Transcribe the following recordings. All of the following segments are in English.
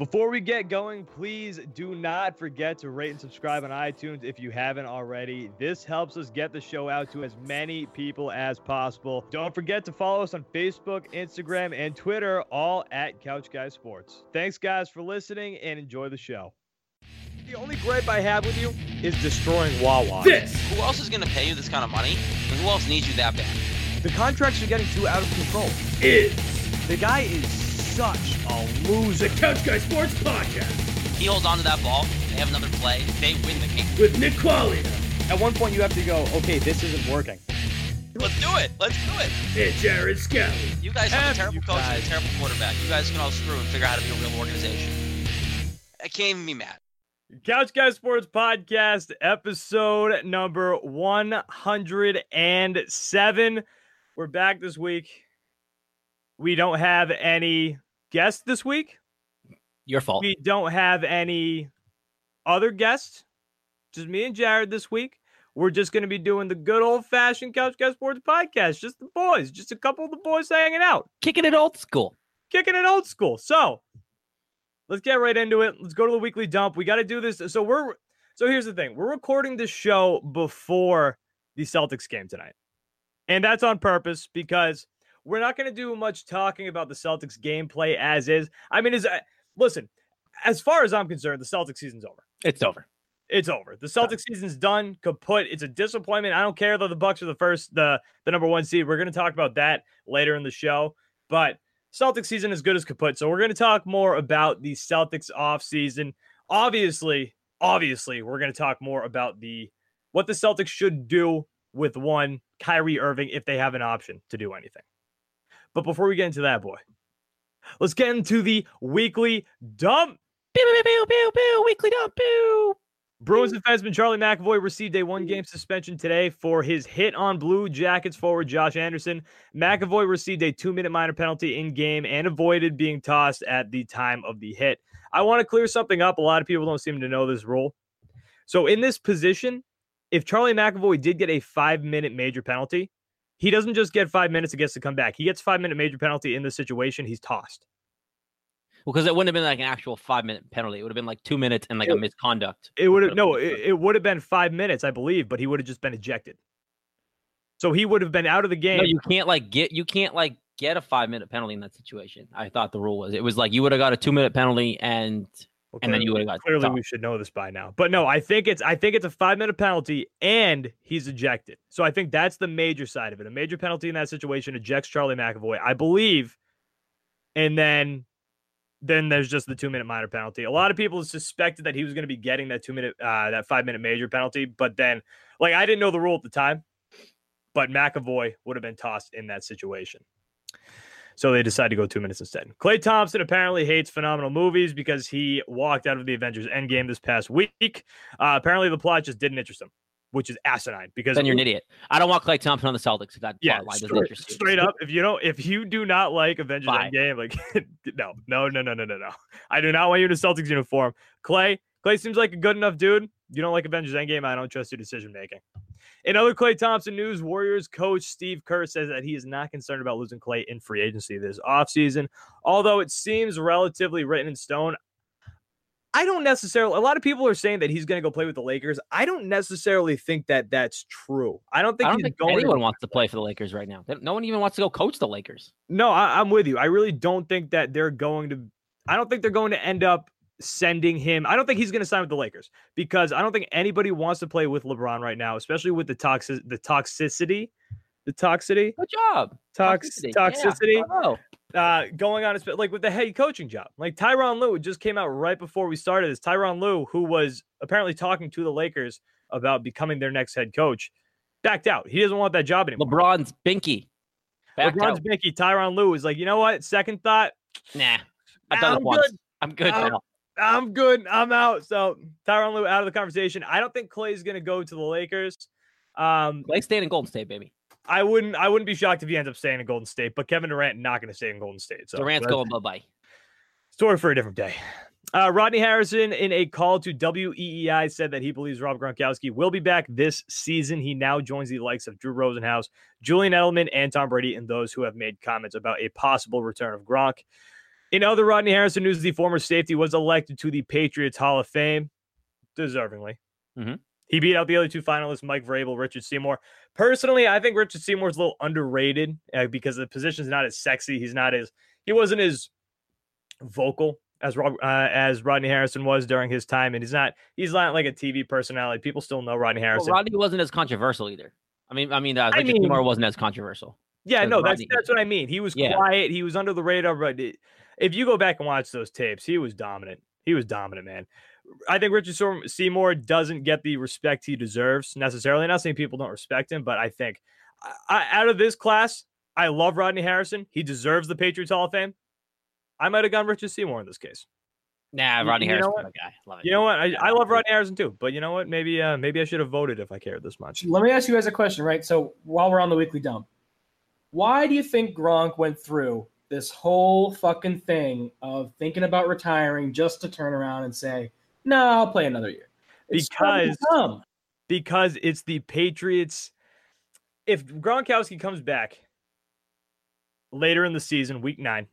Before we get going, please do not forget to rate and subscribe on iTunes if you haven't already. This helps us get the show out to as many people as possible. Don't forget to follow us on Facebook, Instagram, and Twitter, all at Couch Guys Sports. Thanks, guys, for listening and enjoy the show. The only gripe I have with you is destroying Wawa. This Who else is going to pay you this kind of money? And who else needs you that bad? The contracts are getting too out of control. is The guy is such a loser. the Couch Guy Sports Podcast He holds on to that ball. They have another play. They win the game. with Nick Qualia At one point, you have to go, okay, this isn't working. Let's do it. Let's do it. and Jared Scally. You guys have a terrible you coach and guys. a terrible quarterback. You guys can all screw and figure out how to be a real organization. I can't even be mad. Couch Guy Sports Podcast, episode number 107. We're back this week. We don't have any guests this week. Your fault. We don't have any other guests. Just me and Jared this week. We're just going to be doing the good old fashioned Couch Guy Sports Podcast. Just the boys, just a couple of the boys hanging out. Kicking it old school. kicking it old school. So let's get right into it. Let's go to the weekly dump. We got to do this. So we're so here's the thing: we're recording this show before the Celtics game tonight, and that's on purpose because we're not going to do much talking about the Celtics gameplay as is. I mean, is uh, listen, as far as I'm concerned, the Celtics season's over. It's over. It's over. The Celtics season's done, kaput. It's a disappointment. I don't care though the Bucks are the first, the the number one seed. We're going to talk about that later in the show, but Celtics season is good as kaput. So we're going to talk more about the Celtics off season. Obviously, obviously, we're going to talk more about the what the Celtics should do with one Kyrie Irving if they have an option to do anything. But before we get into that, boy, let's get into the weekly dump. Pew, pew, pew, pew, pew, weekly dump. Pew. Bruins defenseman Charlie McAvoy received a one game suspension today for his hit on Blue Jackets forward Josh Anderson. McAvoy received a two minute minor penalty in game and avoided being tossed at the time of the hit. I want to clear something up. A lot of people don't seem to know this rule. So, in this position, if Charlie McAvoy did get a five minute major penalty, he doesn't just get five minutes and gets to come back. He gets five minute major penalty in this situation. He's tossed. Well, because it wouldn't have been like an actual five minute penalty. It would have been like two minutes and like a misconduct. It would have no, it, it would have been five minutes, I believe, but he would have just been ejected. So he would have been out of the game. No, you can't like get you can't like get a five minute penalty in that situation. I thought the rule was it was like you would have got a two minute penalty and Well, and then you would have got clearly we should know this by now. But no, I think it's I think it's a five minute penalty and he's ejected. So I think that's the major side of it. A major penalty in that situation ejects Charlie McAvoy, I believe, and then then there's just the two minute minor penalty. A lot of people suspected that he was going to be getting that two minute uh, that five minute major penalty, but then like I didn't know the rule at the time, but McAvoy would have been tossed in that situation. So they decided to go two minutes instead. Klay Thompson apparently hates phenomenal movies because he walked out of the Avengers Endgame this past week. Uh, apparently, the plot just didn't interest him, which is asinine. Because then you're an idiot. I don't want Klay Thompson on the Celtics. That yeah, plot line doesn't straight, interest straight up. If you don't, if you do not like Avengers Bye. Endgame, like no, no, no, no, no, no, no. I do not want you in a Celtics uniform. Klay, Klay seems like a good enough dude. You don't like Avengers Endgame. I don't trust your decision making. In other Klay Thompson news, Warriors coach Steve Kerr says that he is not concerned about losing Klay in free agency this offseason. Although it seems relatively written in stone, I don't necessarily. A lot of people are saying that he's going to go play with the Lakers. I don't necessarily think that that's true. I don't think I don't he's think going. anyone to, wants to play for the Lakers right now. No one even wants to go coach the Lakers. No, I, I'm with you. I really don't think that they're going to. I don't think they're going to end up sending him. I don't think he's going to sign with the Lakers because I don't think anybody wants to play with LeBron right now, especially with the toxic, the toxicity, the toxicity, Good job. tox, Toxicity. toxicity, Yeah. Uh, going on, like with the head coaching job. Like Tyronn Lue just came out right before we started this. Tyronn Lue, who was apparently talking to the Lakers about becoming their next head coach, backed out. He doesn't want that job anymore. LeBron's binky. Backed LeBron's out. Mickey, Tyronn Lue is like, you know what? Second thought, Nah, I've done I'm it once. good. I'm good I'm- now. I'm good. I'm out. So Tyronn Lue out of the conversation. I don't think Klay's going to go to the Lakers. Um, Klay staying in Golden State, baby. I wouldn't. I wouldn't be shocked if he ends up staying in Golden State. But Kevin Durant not going to stay in Golden State. So Durant's going bye bye. story for a different day. Uh, Rodney Harrison, in a call to WEEI, said that he believes Rob Gronkowski will be back this season. He now joins the likes of Drew Rosenhaus, Julian Edelman, and Tom Brady, and those who have made comments about a possible return of Gronk. In other Rodney Harrison news, the former safety was elected to the Patriots Hall of Fame, deservingly. Mhm. He beat out the other two finalists, Mike Vrabel, Richard Seymour. Personally, I think Richard Seymour's a little underrated uh, because the position's not as sexy. He's not as he wasn't as vocal as Rob, uh, as Rodney Harrison was during his time, and he's not he's not like a TV personality. People still know Rodney Well, Harrison. Rodney wasn't as controversial either. I mean, I mean, uh, I mean- Seymour wasn't as controversial. Yeah, no, that's that's what I mean. He was Yeah. quiet. He was under the radar, but it- if you go back and watch those tapes, he was dominant. He was dominant, man. I think Richard Seymour doesn't get the respect he deserves necessarily. Not saying people don't respect him, but I think I, I, out of this class, I love Rodney Harrison. He deserves the Patriots Hall of Fame. I might have gone Richard Seymour in this case. Nah, Rodney you know Harrison, what? guy. Love it. You know what? I, I love Rodney Harrison too, but you know what? Maybe uh, maybe I should have voted if I cared this much. Let me ask you guys a question, right? So while we're on the weekly dump, why do you think Gronk went through this whole fucking thing of thinking about retiring just to turn around and say, "No, I'll play another year"? It's Because- because it's the Patriots. If Gronkowski comes back later in the season, week nine,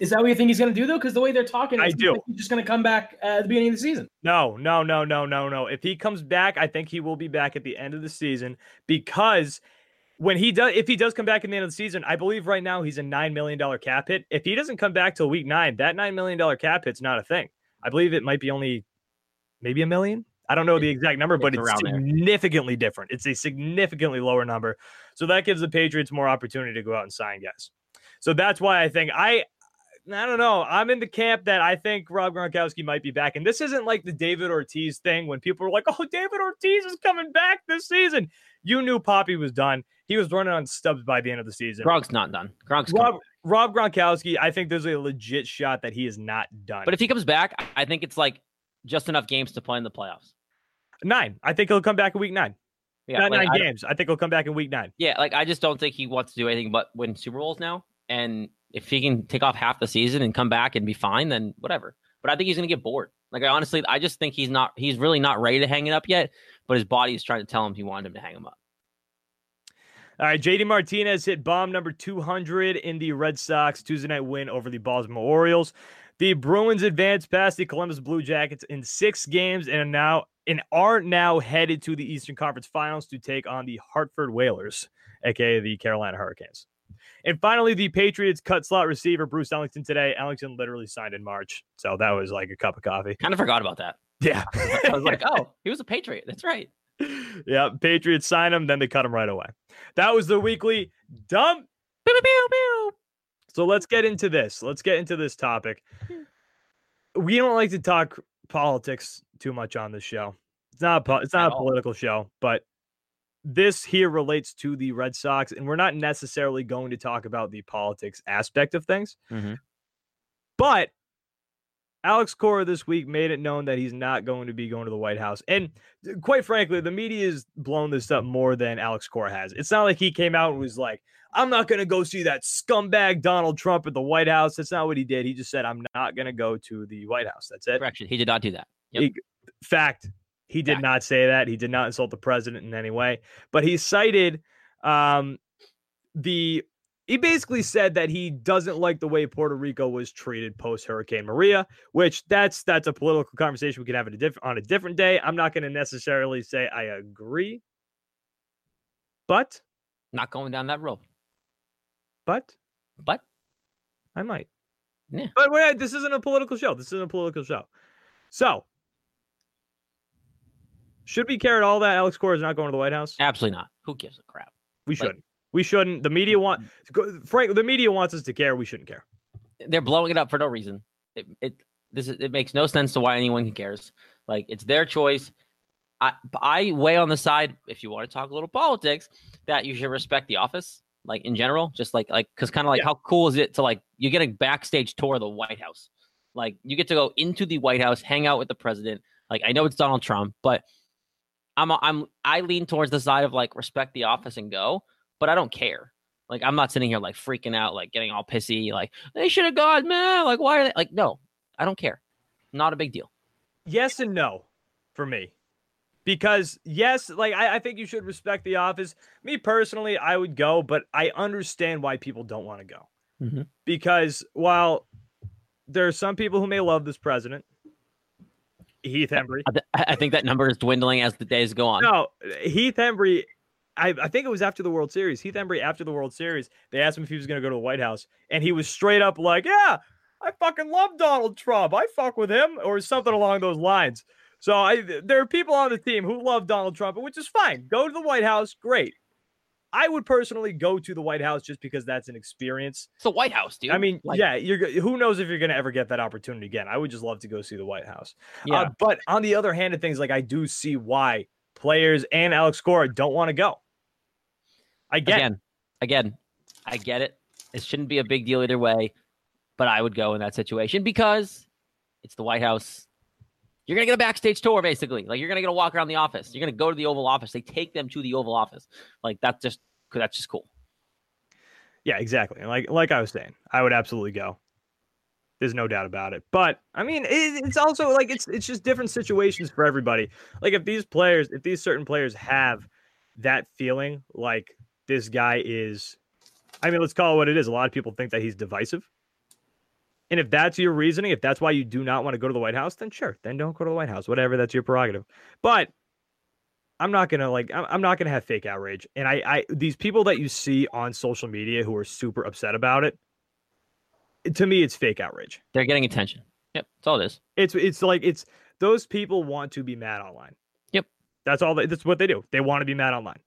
Is that what you think he's going to do though? Because the way they're talking, I do. like he's just going to come back at the beginning of the season. no, no, no, no, no, no. If he comes back, I think he will be back at the end of the season because when he does, if he does come back in the end of the season, I believe right now he's a nine million dollar cap hit. If he doesn't come back till week nine, that nine million dollar cap hit's not a thing. I believe it might be only maybe a million. I don't know the exact number, but It's it's around there. significantly different. It's a significantly lower number. So that gives the Patriots more opportunity to go out and sign guys. So that's why I think I I don't know. I'm in the camp that I think Rob Gronkowski might be back. And this isn't like the David Ortiz thing when people are like, oh, David Ortiz is coming back this season. You knew Papi was done. He was running on stubs by the end of the season. Gronk's not done. Gronk's Rob. Rob Gronkowski, I think there's a legit shot that he is not done. But if he comes back, I- think it's like just enough games to play in the playoffs. nine, I think he'll come back in week nine. Yeah, not like, nine I- games. I think he'll come back in week nine. yeah, like I just don't think he wants to do anything but win Super Bowls now. And if he can take off half the season and come back and be fine, then whatever. But I think he's gonna get bored. Like I honestly, I just think he's not. He's really not ready to hang it up yet. But his body is trying to tell him he wanted him to hang him up. All right, JD Martinez hit bomb number 200 in the Red Sox Tuesday night win over the Baltimore Orioles. The Bruins advanced past the Columbus Blue Jackets in six games and are now and are now headed to the Eastern Conference Finals to take on the Hartford Whalers, aka the Carolina Hurricanes. And finally, the Patriots cut slot receiver Bruce Ellington today. Ellington literally signed in March, so that was like a cup of coffee. Kind of forgot about that. Yeah, I was like, oh, he was a Patriot. That's right. yeah, Patriots sign him, then they cut him right away. That was the weekly dump. Pew, pew, pew. So let's get into this. Let's get into this topic. We don't like to talk politics too much on this show. It's not a, it's not At a all. political show, but this here relates to the Red Sox, and we're not necessarily going to talk about the politics aspect of things. Mhm. But Alex Cora this week made it known that he's not going to be going to the White House. And uh, quite frankly, the media has blown this up more than Alex Cora has. It's not like he came out and was like, I'm not going to go see that scumbag Donald Trump at the White House. That's not what he did. He just said, I'm not going to go to the White House. That's it. Correction. He did not do that. Yep. He- Fact. He did Fact. not say that. He did not insult the president in any way. But he cited um, the. He basically said that he doesn't like the way Puerto Rico was treated post Hurricane Maria, which that's that's a political conversation we can have a diff- on a different day. I'm not going to necessarily say I agree, but Not going down that road. but But I might. Yeah. But wait, this isn't a political show. This isn't a political show. So, should we care at all that Alex Cora is not going to the White House? absolutely not. Who gives a crap? We like- shouldn't. We shouldn't. The media want, Frank. The media wants us to care. We shouldn't care. they're blowing it up for no reason. It it this is, it makes no sense to why anyone cares. Like it's their choice. I I weigh on the side if you want to talk a little politics that you should respect the office, like in general, just like like because kind of like Yeah. how cool is it to like you get a backstage tour of the White House, like you get to go into the White House, hang out with the president. Like I know it's Donald Trump, but I'm I'm I lean towards the side of like respect the office and go, but I don't care. Like I'm not sitting here like freaking out, like getting all pissy, like they should have gone, man. Like why are they like no, I don't care. Not a big deal. Yes and no for me. Because yes, like I, I think you should respect the office. Me personally, I would go, but I understand why people don't want to go. Mhm. Because while there are some people who may love this president, Heath Hembree. I I think that number is dwindling as the days go on. No, Heath Hembree. I, I think it was after the World Series. Heath Hembree, after the World Series, they asked him if he was going to go to the White House, and he was straight up like, "Yeah, I fucking love Donald Trump. I fuck with him," or something along those lines. So I, there are people on the team who love Donald Trump, which is fine. Go to the White House, great. I would personally go to the White House just because that's an experience. It's the White House, dude. I mean, Like, yeah, you're who knows if you're going to ever get that opportunity again. I would just love to go see the White House. yeah. Uh, but on the other hand of things, like I do see why players and Alex Cora don't want to go. I get again, again, I get it. It shouldn't be a big deal either way, but I would go in that situation because it's the White House. You're gonna get a backstage tour, basically. Like you're gonna get a walk around the office. You're gonna go to the Oval Office. They take them to the Oval Office. Like that's just that's just cool. Yeah, exactly. And like like I was saying, I would absolutely go. There's no doubt about it. But I mean, it, it's also like it's it's just different situations for everybody. Like if these players, if these certain players have that feeling, like this guy is, I mean, let's call it what it is. A lot of people think that he's divisive. And if that's your reasoning, if that's why you do not want to go to the White House, then sure, then don't go to the White House. Whatever, that's your prerogative. But I'm not gonna like I'm not gonna have fake outrage. And I I these people that you see on social media who are super upset about it, to me it's fake outrage. They're getting attention. Yep, that's all it is. It's it's like it's those people want to be mad online. Yep. That's all they, that's what they do. They want to be mad online.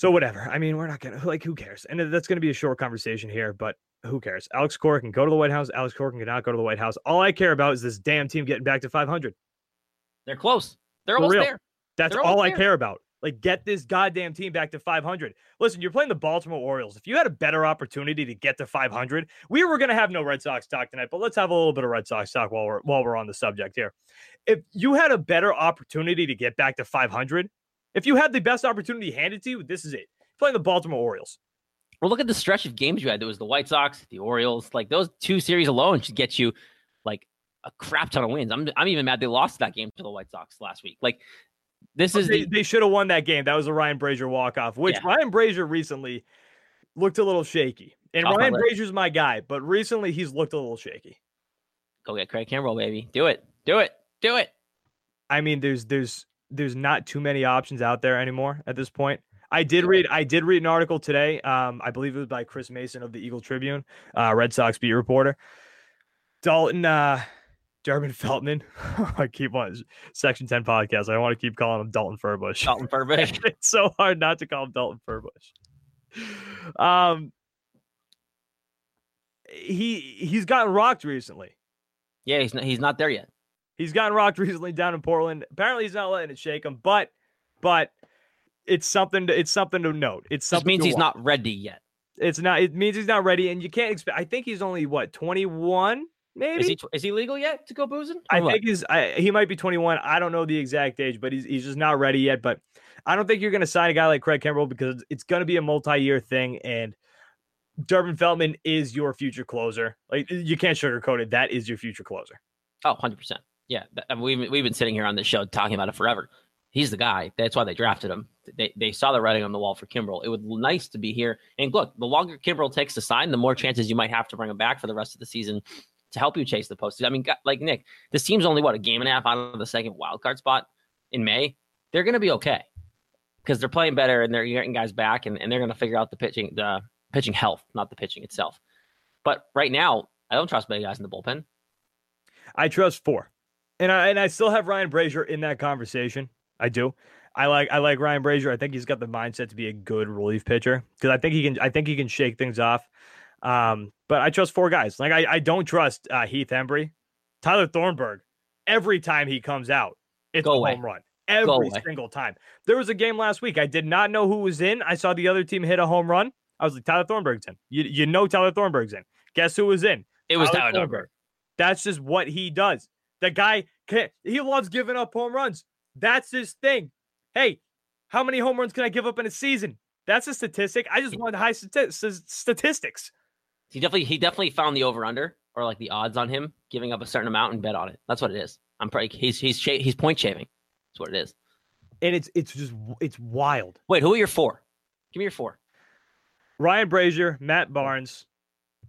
So whatever. I mean, we're not gonna like who cares? And uh, that's gonna be a short conversation here, but who cares? Alex Cora can go to the White House. Alex Cora cannot go to the White House. All I care about is this damn team getting back to 500. They're close. They're For almost real. there. That's They're all I there. care about. Like, get this goddamn team back to 500. Listen, you're playing the Baltimore Orioles. If you had a better opportunity to get to 500, we were going to have no Red Sox talk tonight, but let's have a little bit of Red Sox talk while we're while we're on the subject here. If you had a better opportunity to get back to 500, if you had the best opportunity handed to you, this is it. Playing the Baltimore Orioles. Well, look at the stretch of games you had. There was the White Sox, the Orioles. Like those two series alone should get you like a crap ton of wins. I'm I'm even mad they lost that game to the White Sox last week. Like this oh, is they, the they should have won that game. That was a Ryan Brasier walk off, which Yeah. Ryan Brasier recently looked a little shaky. And Off Ryan. Brasier's my guy, but recently he's looked a little shaky. go get Craig Kimbrel, baby. Do it. Do it. Do it. I mean, there's there's there's not too many options out there anymore at this point. I did read I did read an article today. Um, I believe it was by Chris Mason of the Eagle Tribune, uh, Red Sox beat reporter. Dalton uh Durbin Feltman. I keep on section 10 podcast. I want to keep calling him Dalton Furbush. Dalton Furbish. it's so hard not to call him Dalton Furbush. Um he he's gotten rocked recently. yeah, he's not, he's not there yet. He's gotten rocked recently down in Portland. Apparently, he's not letting it shake him, but but it's something to it's something to note. It's something means he's watch. not ready yet. It's not. It means he's not ready, and you can't expect. I think he's only what twenty one, maybe. Is he is he legal yet to go boozing? I what? think he's. I, he might be twenty one. I don't know the exact age, but he's he's just not ready yet. But I don't think you're going to sign a guy like Craig Kimbrel because it's going to be a multi year thing, and Durbin Feltman is your future closer. Like you can't sugarcoat it. That is your future closer. Oh, 100 percent. Yeah, I mean, we've we've been sitting here on this show talking about it forever. He's the guy. That's why they drafted him. They they saw the writing on the wall for Kimbrel. It be nice to be here. And look, the longer Kimbrel takes to sign, the more chances you might have to bring him back for the rest of the season to help you chase the postseason. I mean, like Nick, this team's only what a game and a half out of the second wild card spot in May. They're going to be okay because they're playing better and they're getting guys back and, and they're going to figure out the pitching the pitching health, not the pitching itself. But right now, I don't trust many guys in the bullpen. I trust four, and I and I still have Ryan Brasier in that conversation. I do. I like I like Ryan Brasier. I think he's got the mindset to be a good relief pitcher because I think he can. I think he can shake things off. Um, but I trust four guys. Like I, I don't trust uh, Heath Hembree, Tyler Thornburg. Every time he comes out, it's Go a away. home run. Every single time. There was a game last week. I did not know who was in. I saw the other team hit a home run. I was like, Tyler Thornburg's in. You, you know Tyler Thornburg's in. Guess who was in? It was Tyler Tyler Thornburg. That's just what he does. The guy he loves giving up home runs. That's his thing. Hey, how many home runs can I give up in a season? That's a statistic. I just want high stati- statistics. He definitely he definitely found the over under or like the odds on him giving up a certain amount and bet on it. That's what it is. I'm probably he's he's he's point shaving. That's what it is. And it's it's just it's wild. Wait, who are your four? Give me your four. Ryan Brasier, Matt Barnes,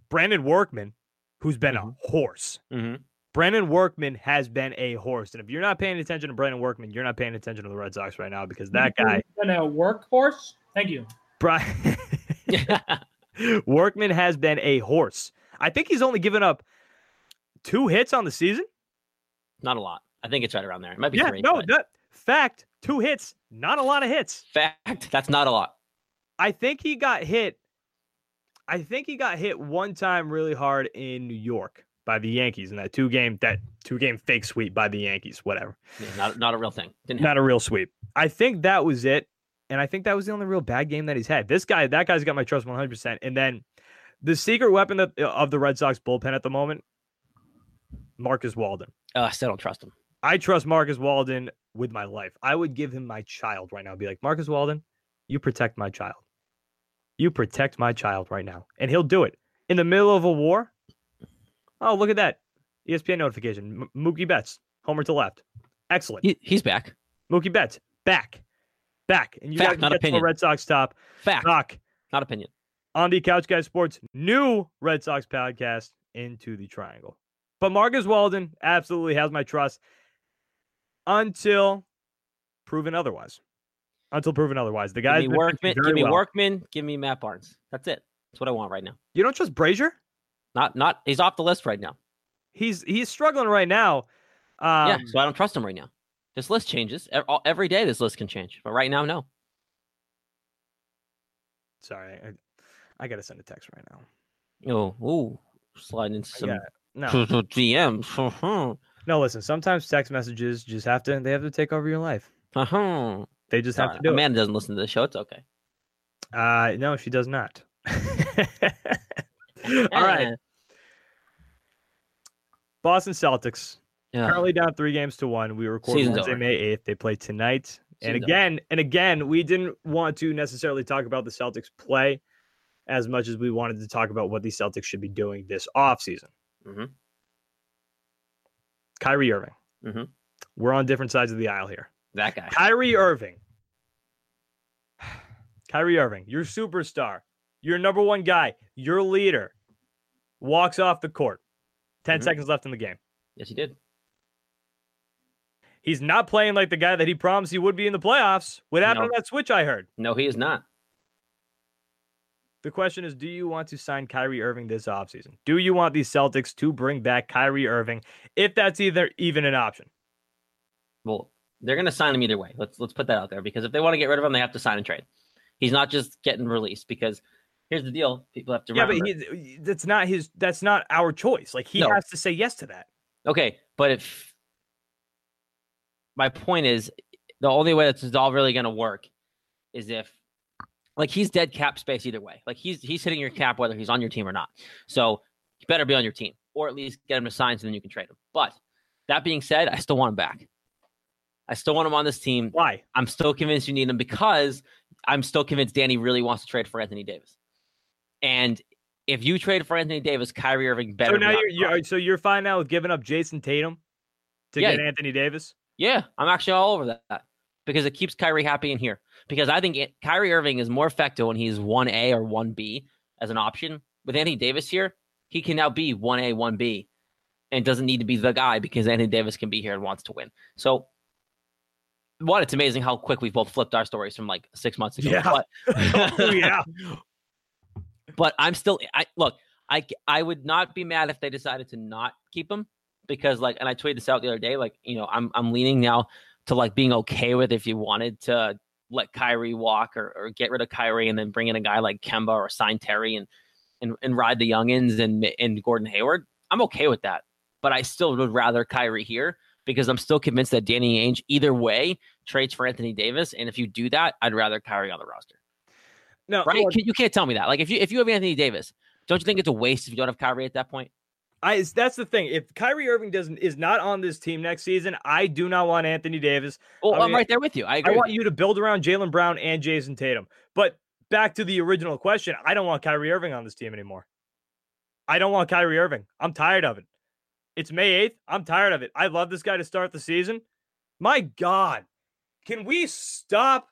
Brandon Workman, who's been Mhm. a horse. hmm Brandon Workman has been a horse. And if you're not paying attention to Brandon Workman, you're not paying attention to the Red Sox right now because that guy, Been a workhorse. Thank you. Brian Workman has been a horse. I think he's only given up two hits on the season. Not a lot. I think it's right around there. It might be Yeah, three. no, but that fact, two hits, not a lot of hits. fact. That's not a lot. I think he got hit. I think he got hit one time really hard in New York by the Yankees in that two game that two game fake sweep by the Yankees, whatever. Yeah, not not a real thing. Didn't Not a real sweep. I think that was it. And I think that was the only real bad game that he's had. This guy, that guy's got my trust 100%. And then the secret weapon that, of the Red Sox bullpen at the moment, Marcus Walden. Uh, I still don't trust him. I trust Marcus Walden with my life. I would give him my child right now. Be like, Marcus Walden, you protect my child. You protect my child right now. And he'll do it. In the middle of a war. Oh, look at that. ESPN notification. M- Mookie Betts, homer to left. Excellent. He, he's back. Mookie Betts, back. Back. And you Fact, got not to get to a. Red Sox top. Fact, Doc not opinion. on the Couch Guy Sports new Red Sox podcast into the triangle. But Marcus Walden absolutely has my trust until proven otherwise. Until proven otherwise. The Give guy's me Workman. Give me well. Workman. Give me Matt Barnes. That's it. That's what I want right now. You don't trust Brasier? Not not. He's off the list right now. He's he's struggling right now. Um, yeah, so I don't trust him right now. This list changes every day. This list can change, but right now, no. Sorry, I, I gotta send a text right now. Oh, ooh, sliding into some no, DMs. no. Listen, sometimes text messages just have to they have to take over your life. Uh-huh. They just have Sorry, to do it. Doesn't listen to the show. It's okay. Uh, no, she does not. All right, Boston Celtics Yeah. currently down three games to one. We record Season's Wednesday, over. May eighth. They play tonight, and Season's over. again and again. We didn't want to necessarily talk about the Celtics play as much as we wanted to talk about what the Celtics should be doing this offseason. Mhm. Kyrie Irving. Mhm. We're on different sides of the aisle here. That guy. Kyrie Irving. Kyrie Irving, your superstar, your number one guy, your leader, walks off the court. 10 Mhm. seconds left in the game. Yes, he did. He's not playing like the guy that he promised he would be in the playoffs. What happened No. to that switch I heard? No, he is not. The question is Do you want to sign Kyrie Irving this offseason? Do you want the Celtics to bring back Kyrie Irving if that's either even an option? Well, they're going to sign him either way. Let's let's put that out there because if they want to get rid of him, they have to sign and trade. He's not just getting released because here's the deal: people have to Yeah, remember. but he, that's not his. That's not our choice. Like he No. has to say yes to that. Okay, but if my point is the only way that's all really going to work is if like he's dead cap space either way. Like he's he's hitting your cap whether he's on your team or not. So he better be on your team or at least get him to sign so then you can trade him. But that being said, I still want him back. I still want him on this team. Why? I'm still convinced you need him because I'm still convinced Danny really wants to trade for Anthony Davis. And if you trade for Anthony Davis, Kyrie Irving better. So now you're, you're so you're fine now with giving up Jayson Tatum to Yeah. get Anthony Davis. Yeah, I'm actually all over that because it keeps Kyrie happy in here. Because I think it, Kyrie Irving is more effective when he's 1A or 1B as an option. With Anthony Davis here, he can now be 1A, 1B and doesn't need to be the guy because Anthony Davis can be here and wants to win. So, one, it's amazing how quick we've both flipped our stories from like six months ago. Yeah. But, Oh, yeah. but I'm still, I look, I, I would not be mad if they decided to not keep him because like, and I tweeted this out the other day, like, you know, I'm, I'm leaning now to like being okay with if you wanted to let Kyrie walk or, or get rid of Kyrie and then bring in a guy like Kemba or sign Terry and, and, and ride the youngins and, and Gordon Hayward. I'm okay with that, but I still would rather Kyrie here because I'm still convinced that Danny Ainge either way trades for Anthony Davis. And if you do that, I'd rather Kyrie on the roster. No, Right? You can't tell me that. Like if you, if you have Anthony Davis, don't you think it's a waste if you don't have Kyrie at that point? I that's the thing. If Kyrie Irving doesn't is not on this team next season, I do not want Anthony Davis. Well, I I'm mean, right there with you. I I want you to build around Jaylen Brown and Jayson Tatum. But back to the original question, I don't want Kyrie Irving on this team anymore. I don't want Kyrie Irving. I'm tired of it. It's May 8th. I'm tired of it. I love this guy to start the season. My God. Can we stop?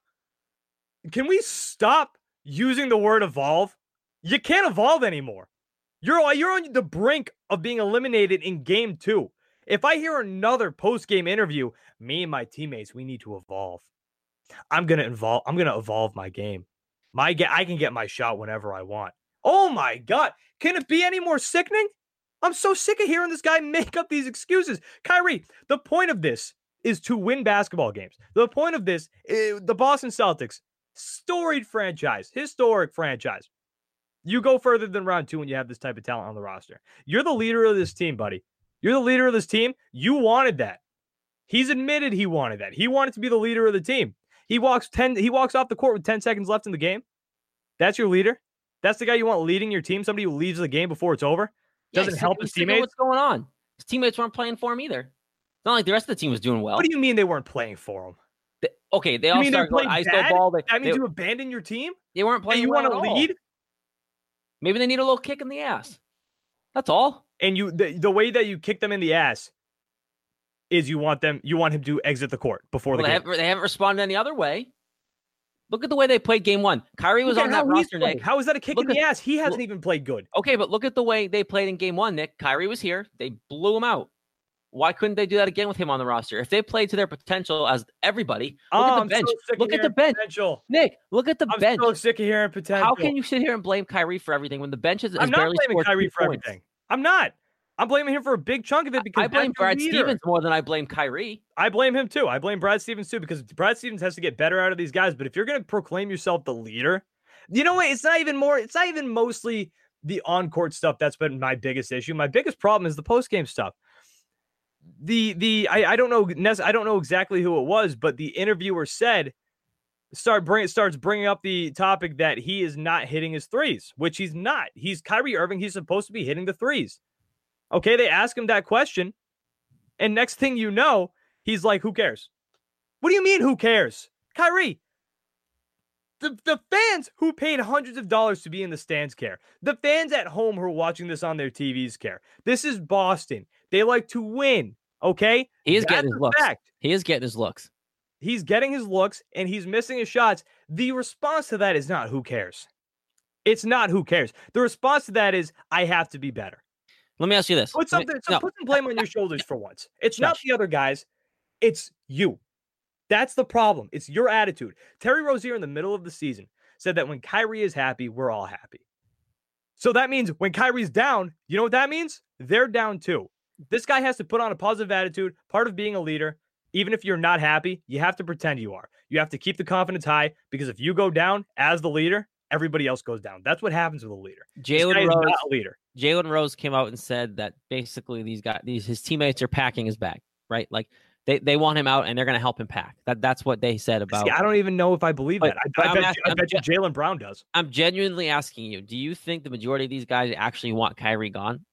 Can we stop using the word evolve? You can't evolve anymore. You're you're on the brink of being eliminated in game two. If I hear another post game interview, me and my teammates, we need to evolve. I'm gonna evolve. I'm gonna evolve my game. My ga- I can get my shot whenever I want. Oh my god, can it be any more sickening? I'm so sick of hearing this guy make up these excuses. Kyrie, the point of this is to win basketball games. The point of this, is the Boston Celtics, storied franchise, historic franchise. You go further than round two when you have this type of talent on the roster. You're the leader of this team, buddy. You're the leader of this team. You wanted that. He's admitted he wanted that. He wanted to be the leader of the team. He walks 10 he walks off the court with 10 seconds left in the game. That's your leader. That's the guy you want leading your team, somebody who leaves the game before it's over. Doesn't he's help his he's sick of teammates. What's going on? His teammates weren't playing for him either. It's not like the rest of the team was doing well. What do you mean they weren't playing for him? They- okay, they You all mean started going playing ISO bad? ball. They, That means they, you abandon your team they weren't and playing. you well want at to all. lead? Maybe they need a little kick in the ass. That's all. And you the, the way that you kick them in the ass is you want them you want him to exit the court before Well, the they, game. haven't, they haven't responded any other way. Look at the way they played game one. Kyrie was Look on that roster. Nick. How is that a kick Look in the ass? He hasn't even played good. Okay, but look at the way they played in game one, Nick. Kyrie was here. They blew him out. Why couldn't they do that again with him on the roster? If they played to their potential as everybody, look oh, at the I'm bench. so look at the bench. Potential. Nick, look at the I'm bench. so sick of hearing potential. How can you sit here and blame Kyrie for everything when the bench is, has I'm not blaming Kyrie for points? everything. I'm not. I'm blaming him for a big chunk of it because I blame Brad leader. Stevens more than I blame Kyrie. I blame him too. I blame Brad Stevens too because Brad Stevens has to get better out of these guys. But if you're going to proclaim yourself the leader, you know what? It's not even more. It's not even mostly the on-court stuff that's been my biggest issue. My biggest problem is the post-game stuff. The the I, I don't know I don't know exactly who it was, but the interviewer said start bring starts bringing up the topic that he is not hitting his threes, which he's not. He's Kyrie Irving. He's supposed to be hitting the threes. Okay, they ask him that question, and next thing you know, he's like, "Who cares?" What do you mean, who cares? Kyrie, the, the fans who paid hundreds of dollars to be in the stands care. The fans at home who are watching this on their TVs care. This is Boston. They like to win. Okay. He is That's getting his looks. fact. He is getting his looks. He's getting his looks and he's missing his shots. The response to that is not who cares. It's not who cares. The response to that is I have to be better. Let me ask you this. Put Let me- something, so no, put some blame on your shoulders for once. It's not the other guys, it's you. That's the problem. It's your attitude. Terry Rozier in the middle of the season said that when Kyrie is happy, we're all happy. So that means when Kyrie's down, you know what that means? They're down too. This guy has to put on a positive attitude, part of being a leader. Even if you're not happy, you have to pretend you are. You have to keep the confidence high because if you go down as the leader, everybody else goes down. That's what happens with a leader. Jalen Rose. not a leader. Jalen Rose came out and said that basically these guys, these his teammates are packing his bag, right? Like they, they want him out and they're going to help him pack. That that's what they said about. See, I don't even know if I believe But- that. I, I bet, asking- you, I bet you Jaylen Brown does. I'm genuinely asking you: Do you think the majority of these guys actually want Kyrie gone?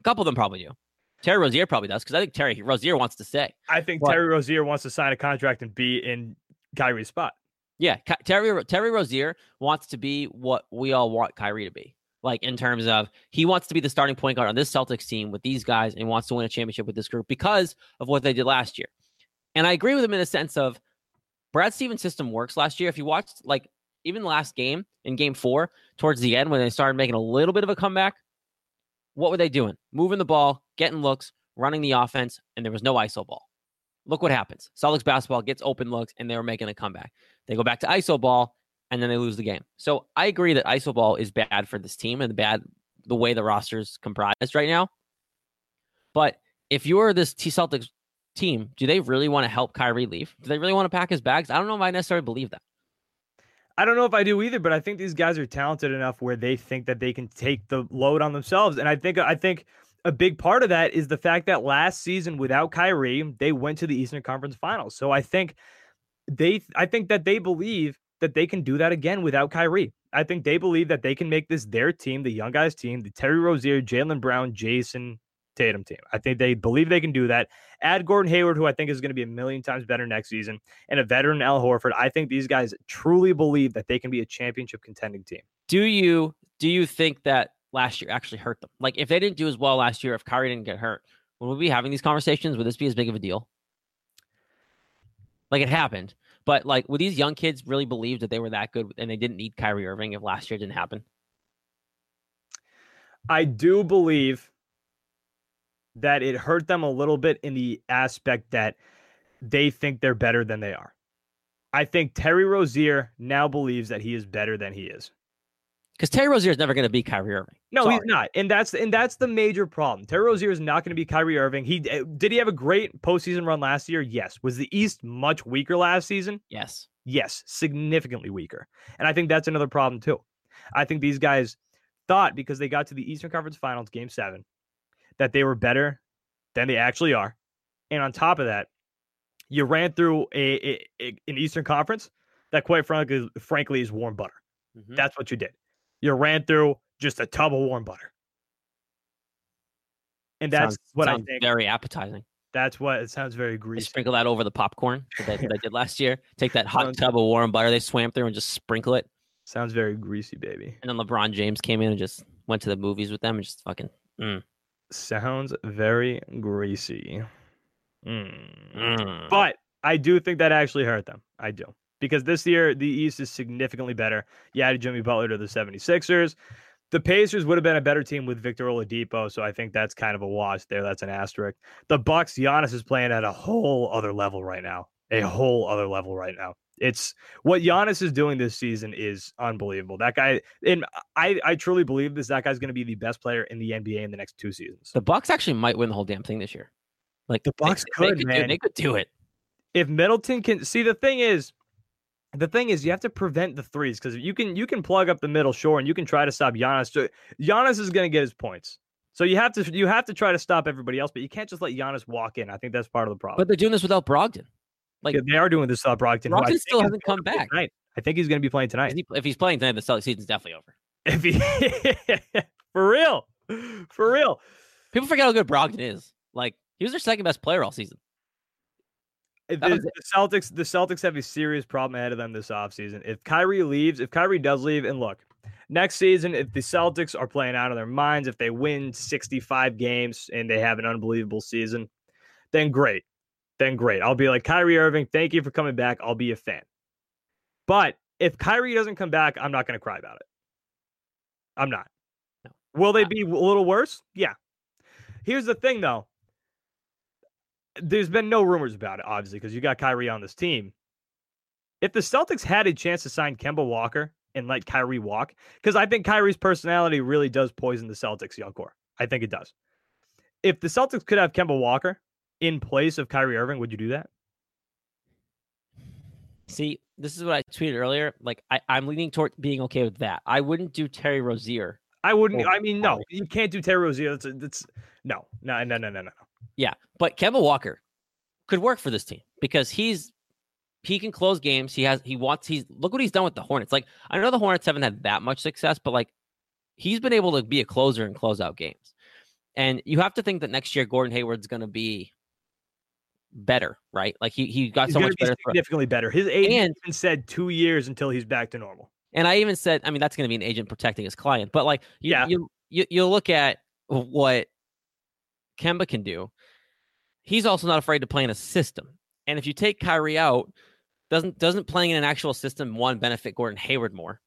A couple of them probably do. Terry Rozier probably does because I think Terry Rozier wants to stay. I think What? Terry Rozier wants to sign a contract and be in Kyrie's spot. Yeah, Ky- Terry Terry Rozier wants to be what we all want Kyrie to be. Like in terms of he wants to be the starting point guard on this Celtics team with these guys and wants to win a championship with this group because of what they did last year. And I agree with him in a sense of Brad Stevens' system works last year. If you watched like even last game in game four, towards the end when they started making a little bit of a comeback, what were they doing? Moving the ball, getting looks, running the offense, and there was no ISO ball. Look what happens. Celtics basketball gets open looks and they were making a comeback. They go back to ISO ball and then they lose the game. So I agree that ISO ball is bad for this team and the bad the way the roster's comprised right now. But if you're this T Celtics team, do they really want to help Kyrie leave? Do they really want to pack his bags? I don't know if I necessarily believe that. I don't know if I do either, but I think these guys are talented enough where they think that they can take the load on themselves. And I think I think a big part of that is the fact that last season without Kyrie, they went to the Eastern Conference Finals. So I think they I think that they believe that they can do that again without Kyrie. I think they believe that they can make this their team, the young guys team, the Terry Rozier, Jaylen Brown, Jayson Tatum team. I think they believe they can do that. Add Gordon Hayward, who I think is going to be a million times better next season, and a veteran Al Horford. I think these guys truly believe that they can be a championship contending team. Do you do you think that last year actually hurt them? Like if they didn't do as well last year, if Kyrie didn't get hurt, would we be having these conversations? Would this be as big of a deal? Like it happened. But like would these young kids really believe that they were that good and they didn't need Kyrie Irving if last year didn't happen? I do believe that it hurt them a little bit in the aspect that they think they're better than they are. I think Terry Rozier now believes that he is better than he is. Because Terry Rozier is never going to be Kyrie Irving. No, Sorry. he's not, and that's and that's the major problem. Terry Rozier is not going to be Kyrie Irving. He eh, did he have a great postseason run last year? Yes. Was the East much weaker last season? Yes. Yes, significantly weaker. And I think that's another problem too. I think these guys thought because they got to the Eastern Conference Finals game 7 that they were better than they actually are. And on top of that, you ran through a, a- a- an Eastern Conference that quite frankly frankly is warm butter. Mhm. That's what you did. You ran through just a tub of warm butter. And that's Sounds- what I sounds think. Very appetizing. That's what it sounds very They greasy. sprinkle that over the popcorn that they, that they did last year. Take that hot Sounds- tub of warm butter they swam through and just sprinkle it. Sounds very greasy, baby. And then LeBron James came in and just went to the movies with them and just fucking. Mm, Sounds very greasy. Mm. mm. But I do think that actually hurt them. I do. Because this year, the East is significantly better. You added Jimmy Butler to the 76ers. The Pacers would have been a better team with Victor Oladipo, so I think that's kind of a wash there. That's an asterisk. The Bucks, Giannis is playing at a whole other level right now. A whole other level right now. It's what Giannis is doing this season is unbelievable. That guy, and I, I truly believe this. That guy's going to be the best player in the NBA in the next two seasons. The Bucks actually might win the whole damn thing this year. Like The they- Bucks they, could, do- man. they could do it. if Middleton can see the thing is the thing is you have to prevent the threes because you can you can plug up the middle shore and you can try to stop Giannis. So Giannis is going to get his points. So you have to you have to try to stop everybody else, but you can't just let Giannis walk in. I think that's part of the problem. But they're doing this without Brogdon. Like- Yeah, they are doing this without Brogdon. Brogdon still hasn't come back. tonight. I think he's going to be playing tonight. he, if he's playing tonight, the Celtics season's definitely over. If he for real, for real. People forget how good Brogdon is. Like he was their second best player all season. Eh, the, the Celtics, the Celtics have a serious problem ahead of them this offseason. If Kyrie leaves, if Kyrie does leave, and look, next season, if the Celtics are playing out of their minds, if they win 65 games and they have an unbelievable season, then great. Then great. I'll be like, Kyrie Irving, thank you for coming back. I'll be a fan. But if Kyrie doesn't come back, I'm not going to cry about it. I'm not. No. Will they be a little worse? Yeah. Here's the thing, though there's been no rumors about it, obviously, because you got Kyrie on this team. If the Celtics had a chance to sign Kemba Walker and let Kyrie walk, because I think Kyrie's personality really does poison the Celtics young core. I think it does. If the Celtics could have Kemba Walker in place of Kyrie Irving, would you do that? See, this is what I tweeted earlier. Like I, I'm leaning toward being okay with that. I wouldn't do Terry Rozier. I wouldn't. I mean, no, you can't do Terry Rozier. That's, that's no, no, no, no, no, no. Yeah, but Kemba Walker could work for this team because he's he can close games. He has he wants he's look what he's done with the Hornets. Like I know the Hornets haven't had that much success, but like he's been able to be a closer and close out games. And you have to think that next year Gordon Hayward's going to be better, right? Like he he got He's so much be better. significantly better. His agent And- said two years until he's back to normal. And I even said, I mean, that's going to be an agent protecting his client. But like, you, Yeah. you, you, you look at what Kemba can do. He's also not afraid to play in a system. And if you take Kyrie out, doesn't doesn't playing in an actual system one benefit Gordon Hayward more,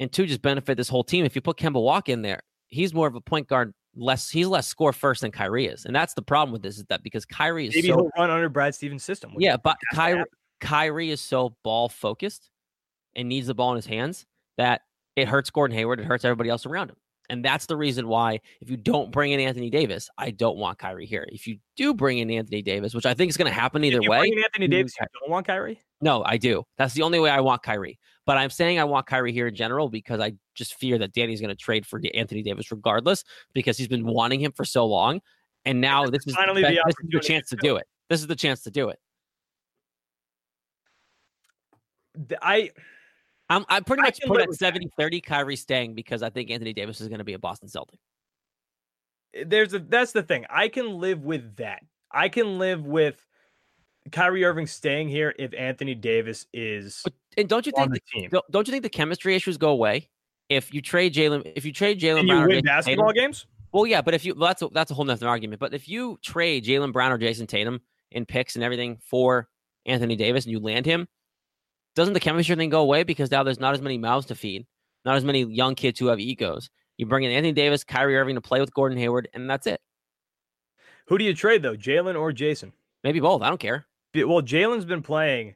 and two just benefit this whole team. If you put Kemba Walk in there, he's more of a point guard. Less he's less score first than Kyrie is, and that's the problem with this is that because Kyrie is Maybe so he'll run under Brad Stevens' system. yeah, but Kyrie, happen. Kyrie is so ball focused and needs the ball in his hands that it hurts Gordon Hayward. It hurts everybody else around him. And that's the reason why, if you don't bring in Anthony Davis, I don't want Kyrie here. If you do bring in Anthony Davis, which I think is going to happen either If you way, bring in Anthony Davis, you don't want Kyrie. no, I do. That's the only way I want Kyrie. But I'm saying I want Kyrie here in general because I just fear that Danny's going to trade for Anthony Davis regardless because he's been wanting him for so long. And now this is, finally the, this is the chance to do it. This is the chance to do it. I I'm, I'm pretty I much put at with 70 30 Kyrie staying because I think Anthony Davis is going to be a Boston Celtic. Eh, there's a that's the thing. I can live with that. I can live with Kyrie Irving staying here if Anthony Davis is But and don't you think the team. don't, you think the chemistry issues go away if you trade Jaylen if you trade Jaylen you win basketball Tatum? games? Well, yeah, but if you well, that's a, that's a whole nother argument. But if you trade Jaylen Brown or Jayson Tatum in picks and everything for Anthony Davis and you land him, doesn't the chemistry thing go away because now there's not as many mouths to feed, not as many young kids who have egos, You bring in Anthony Davis, Kyrie Irving to play with Gordon Hayward, and that's it. Who do you trade though, Jaylen or Jayson? Maybe both. I don't care. Well, Jaylen's been playing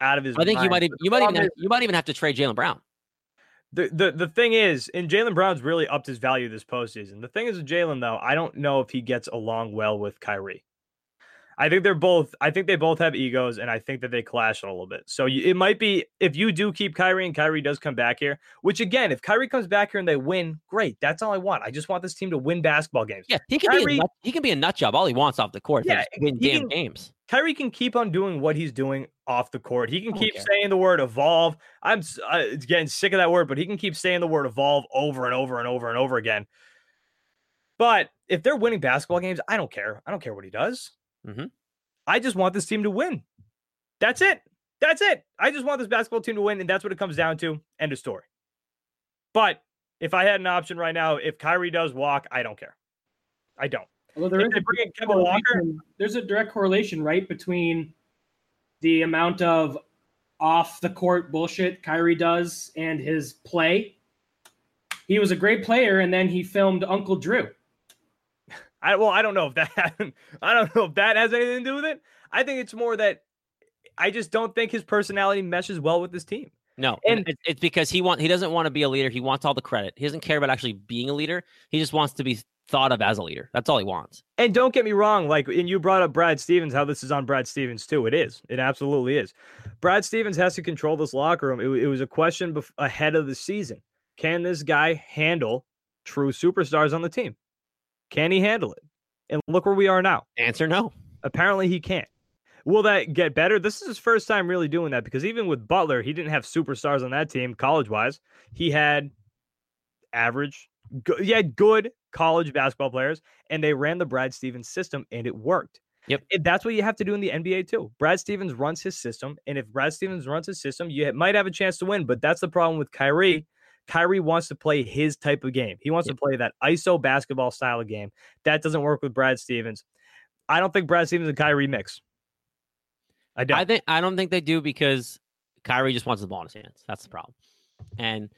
out of his. I think you might even, you might even have, you might even have to trade Jaylen Brown. The, the the thing is, and Jaylen Brown's really upped his value this postseason. The thing is with Jaylen, though, I don't know if he gets along well with Kyrie. I think they're both. I think they both have egos, and I think that they clash a little bit. So you, it might be if you do keep Kyrie and Kyrie does come back here. Which again, if Kyrie comes back here and they win, great. That's all I want. I just want this team to win basketball games. Yeah, he can be a nut, he can be a nut job all he wants off the court. Yeah, win damn can- games. Kyrie can keep on doing what he's doing off the court. He can keep care. saying the word evolve. I'm uh, getting sick of that word, but he can keep saying the word evolve over and over and over and over again. But if they're winning basketball games, I don't care. I don't care what he does. Mhm. I just want this team to win. That's it. That's it. I just want this basketball team to win, and that's what it comes down to. End of story. But if I had an option right now, if Kyrie does walk, I don't care. I don't. Although there If is they a bring in direct Kemba Walker, there's a direct correlation, right, between the amount of off the court bullshit Kyrie does and his play. He was a great player, and then he filmed Uncle Drew. I well, I don't know if that I don't know if that has anything to do with it. I think it's more that I just don't think his personality meshes well with this team. No, And- it's because he want he doesn't want to be a leader. He wants all the credit. He doesn't care about actually being a leader. He just wants to be thought of as a leader. That's all he wants. And don't get me wrong, like and you brought up Brad Stevens, how this is on Brad Stevens too. It is. It absolutely is. Brad Stevens has to control this locker room. It, it was a question bef- ahead of the season. Can this guy handle true superstars on the team? Can he handle it? And look where we are now. Answer no. Apparently he can't. Will that get better? This is his first time really doing that because even with Butler, he didn't have superstars on that team college wise. He had average, go- he had good college basketball players, and they ran the Brad Stevens system and it worked. Yep. And that's what you have to do in the NBA too. Brad Stevens runs his system, and if Brad Stevens runs his system, you might have a chance to win. But that's the problem with Kyrie. Kyrie wants to play his type of game. He wants Yep. to play that ISO basketball style of game. That doesn't work with Brad Stevens. I don't think Brad Stevens and Kyrie mix. I don't. I think I don't think they do because Kyrie just wants the ball in his hands. That's the problem. And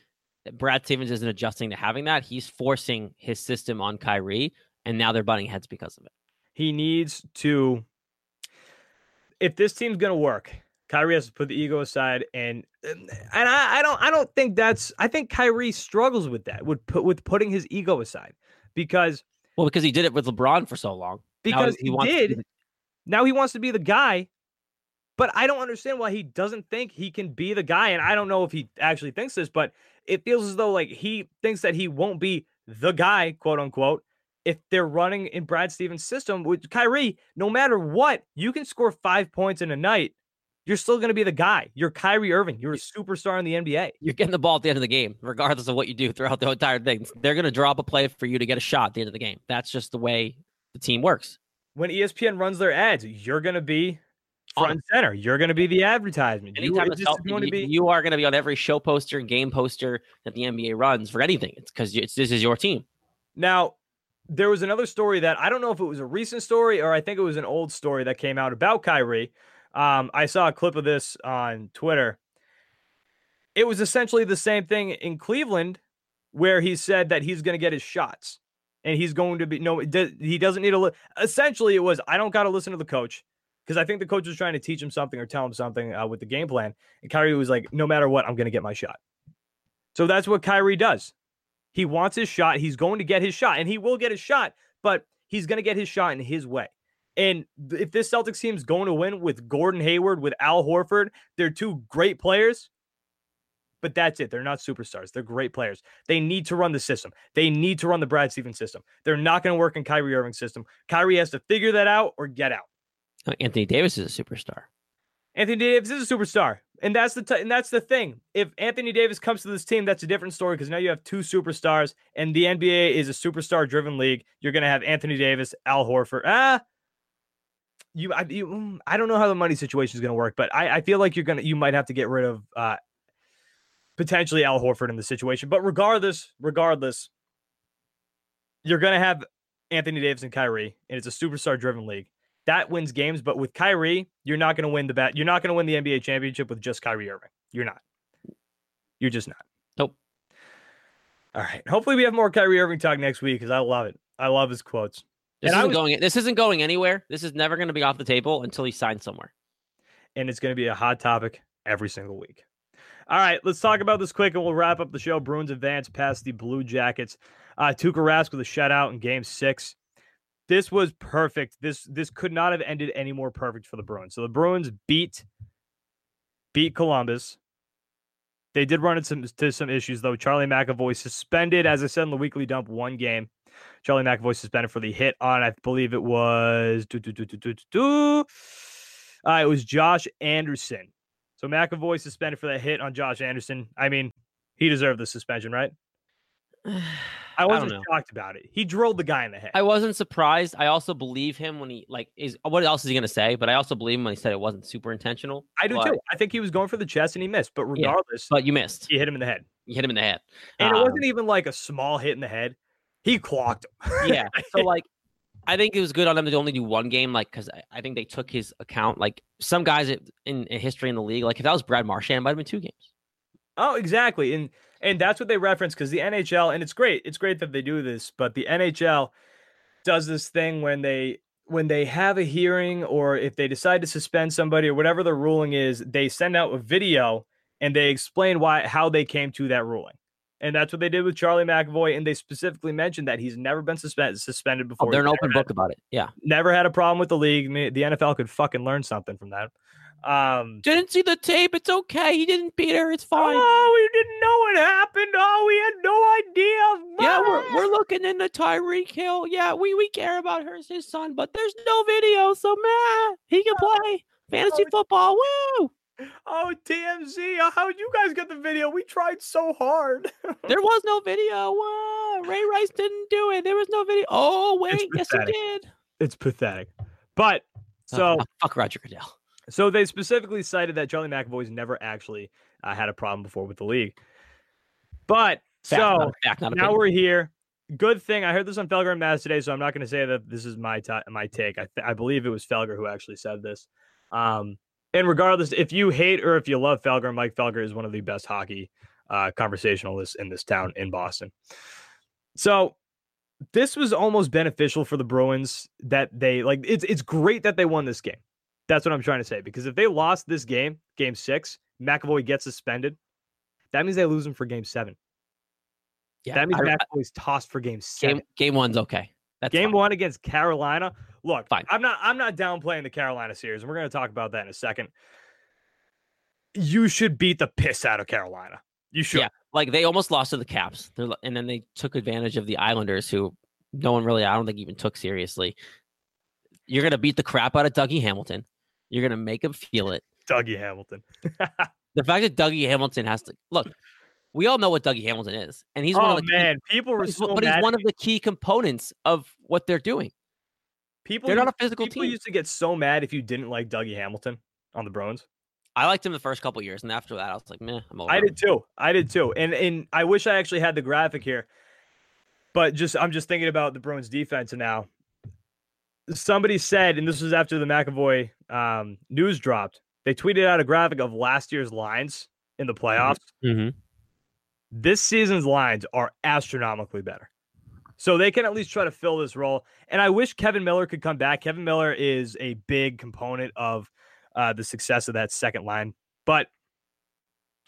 Brad Stevens isn't adjusting to having that. He's forcing his system on Kyrie, and now they're butting heads because of it. he needs to. If this team's gonna work, Kyrie has to put the ego aside, and and I, I don't I don't think that's I think Kyrie struggles with that with put with putting his ego aside because Well, because he did it with LeBron for so long. Because he, wants did be the- now he wants to be the guy, but I don't understand why he doesn't think he can be the guy, and I don't know if he actually thinks this, but it feels as though like he thinks that he won't be the guy, quote unquote, if they're running in Brad Stevens' system with Kyrie. No matter what, you can score five points in a night. You're still going to be the guy. You're Kyrie Irving. You're a superstar in the NBA. you're getting the ball at the end of the game, regardless of what you do throughout the entire thing. They're going to drop a play for you to get a shot at the end of the game. That's just the way the team works. When ESPN runs their ads, you're going to be oh. front and center. You're going to be the advertisement. You, Anytime is out- going to be you are going to be on every show poster and game poster that the NBA runs for anything. It's because it's this is your team. Now, there was another story that I don't know if it was a recent story or I think it was an old story that came out about Kyrie. Um, I saw a clip of this on Twitter. It was essentially the same thing in Cleveland, where he said that he's going to get his shots and he's going to be no, he doesn't need to. Li- essentially, it was I don't got to listen to the coach because I think the coach was trying to teach him something or tell him something uh, with the game plan. And Kyrie was like, no matter what, I'm going to get my shot. So that's what Kyrie does. He wants his shot. He's going to get his shot, and he will get his shot, but he's going to get his shot in his way. And if this Celtics team's going to win with Gordon Hayward, with Al Horford, they're two great players, but that's it. They're not superstars. They're great players. They need to run the system. They need to run the Brad Stevens system. They're not going to work in Kyrie Irving's system. Kyrie has to figure that out or get out. Anthony Davis is a superstar. Anthony Davis is a superstar, and that's the t- and that's the thing. If Anthony Davis comes to this team, that's a different story because now you have two superstars, and the NBA is a superstar-driven league. You're gonna have Anthony Davis, Al Horford. Ah, you, I, you, mm, I don't know how the money situation is gonna work, but I, I feel like you're gonna, you might have to get rid of uh, potentially Al Horford in the situation. But regardless, regardless, you're gonna have Anthony Davis and Kyrie, and it's a superstar-driven league that wins games. But with Kyrie, you're not going to win the bat. You're not going to win the NBA championship with just Kyrie Irving. You're not. You're just not. Nope. All right. Hopefully, we have more Kyrie Irving talk next week because I love it. I love his quotes. This And isn't was- going. This isn't going anywhere. This is never going to be off the table until he signs somewhere. and it's going to be a hot topic every single week. All right, let's talk about this quick, and we'll wrap up the show. Bruins advance past the Blue Jackets. Uh, Tuukka Rask with a shutout in Game Six. This was perfect. This this could not have ended any more perfect for the Bruins. So the Bruins beat beat Columbus. They did run into some, to some issues though. Charlie McAvoy suspended, as I said in the weekly dump, one game. Charlie McAvoy suspended for the hit on, I believe it was. doo. Uh, it was Josh Anderson. So McAvoy suspended for that hit on Josh Anderson. I mean, he deserved the suspension, right? I wasn't know. shocked about it. He drilled the guy in the head. I wasn't surprised. I also believe him when he like is. What else is he going to say? But I also believe him when he said it wasn't super intentional. I do but, too. I think he was going for the chest and he missed. But Yeah, regardless, But you missed. he hit him in the head. You hit him in the head. And it Um, wasn't even like a small hit in the head. He clocked him. yeah. So like, I think it was good on them to only do one game, like because I, I think they took his account. Like some guys in, in history in the league, like if that was Brad Marchand, it might have been two games. Oh, exactly. And and that's what they reference because the NHL, and it's great. It's great that they do this, but the NHL does this thing when they when they have a hearing or if they decide to suspend somebody or whatever the ruling is, they send out a video and they explain why how they came to that ruling. And that's what they did with Charlie McAvoy. And they specifically mentioned that he's never been suspended suspended before. Oh, they're an open had- book about it. Yeah. never had a problem with the league. The NFL could fucking learn something from that. Um, Didn't see the tape. It's okay. He didn't beat her. It's fine. Oh, we didn't know what happened. Oh, we had no idea. Yeah, we're, we're looking into Tyreek Hill. Yeah, we, we care about her, his son, but there's no video, so man, he can play fantasy football. Woo! Oh, TMZ. Oh, how'd you guys get the video? We tried so hard. There was no video. Ray Rice didn't do it. There was no video. Oh wait, yes he did. it's pathetic. But so Oh, fuck Roger Goodell. so they specifically cited that Charlie McAvoy's never actually uh, had a problem before with the league. But Fact, so fact, now opinion. we're here. Good thing I heard this on Felger and Mazz today, so I'm not going to say that this is my ti my take. I th- I believe it was Felger who actually said this. Um, and regardless, if you hate or if you love Felger, Mike Felger is one of the best hockey uh, conversationalists in this town in Boston. So this was almost beneficial for the Bruins that they like. It's it's great that they won this game. That's what I'm trying to say because if they lost this game, Game Six, McAvoy gets suspended. That means they lose him for Game Seven. yeah, That means I- McAvoy's tossed for game seven. game game one's okay. That's game fine. one against Carolina. Look, Fine. I'm not I'm not downplaying the Carolina series, and we're gonna talk about that in a second. You should beat the piss out of Carolina. You should. Yeah. Like they almost lost to the Caps, They're, and then they took advantage of the Islanders, who no one really, I don't think, even took seriously. You're gonna beat the crap out of Dougie Hamilton. You're gonna make him feel it. Dougie Hamilton. The fact that Dougie Hamilton has to look, we all know what Dougie Hamilton is, and he's one oh of the key- man, people were but he's, so but he's one of the key components of what they're doing. People They're not a physical people team. used to get so mad if you didn't like Dougie Hamilton on the Bruins. I liked him the first couple years, and after that, I was like, meh, I'm over. I him. did too. I did too. And and I wish I actually had the graphic here. But just I'm just thinking about the Bruins defense now. Somebody said, and this was after the McAvoy um, news dropped, they tweeted out a graphic of last year's lines in the playoffs. Mhm. This season's lines are astronomically better. So they can at least try to fill this role. And I wish Kevan Miller could come back. Kevan Miller is a big component of uh, the success of that second line. But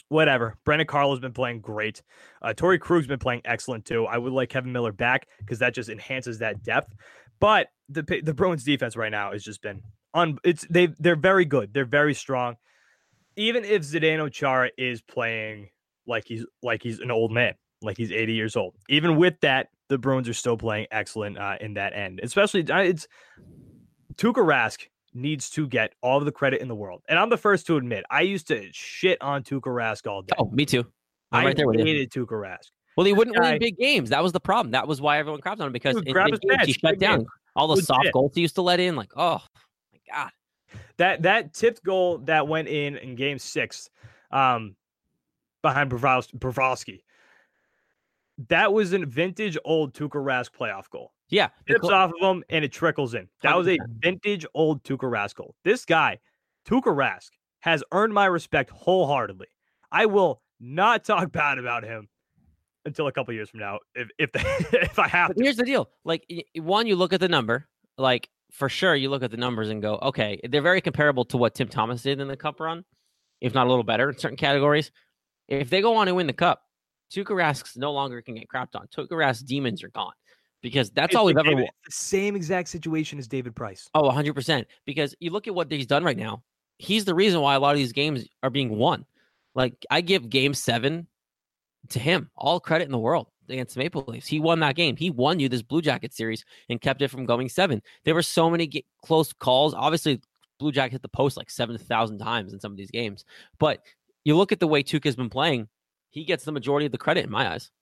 whatever. Brandon Carlo's been playing great. Uh, Krug's been playing excellent too. I would like Kevan Miller back because that just enhances that depth. But the the Bruins defense right now has just been on. It's they they're very good. They're very strong. Even if Zdeno Chara is playing like he's like he's an old man, like he's 80 years old. Even with that, the Bruins are still playing excellent uh, in that end. Especially it's Tuukka Rask needs to get all the credit in the world. And I'm the first to admit, I used to shit on Tuukka Rask all day. Oh, me too. I'm I right there with you. hated Tuukka Rask. Well, he wouldn't guy- win big games. That was the problem. That was why everyone crapped on him because would in games, he shut down game. all the soft goals he used to let in. Like, oh my god, That that tipped goal that went in in game six um, behind Bravowski, that was a vintage old Tuukka Rask playoff goal. yeah. the Tips goal- off of him and it trickles in. That was a vintage old Tuukka Rask goal. This guy, Tuukka Rask, has earned my respect wholeheartedly. I will not talk bad about him until a couple years from now if if they, if I have But to. here's the deal: like one, you look at the number, like for sure, you look at the numbers and go, okay, they're very comparable to what Tim Thomas did in the Cup run, if not a little better in certain categories. If they go on and win the Cup, Tuukka no longer can get crapped on. Tuukka Rask's demons are gone because that's It's all we've ever. David- the same exact situation as David Price. Oh, 100%. Because you look at what he's done right now. He's the reason why a lot of these games are being won. Like, I give game seven to him. All credit in the world against the Maple Leafs. He won that game. He won you this Blue Jacket series and kept it from going seven. There were so many ge- close calls. Obviously, Blue Jacket hit the post like 7,000 times in some of these games. But you look at the way Tuukka's been playing, he gets the majority of the credit in my eyes.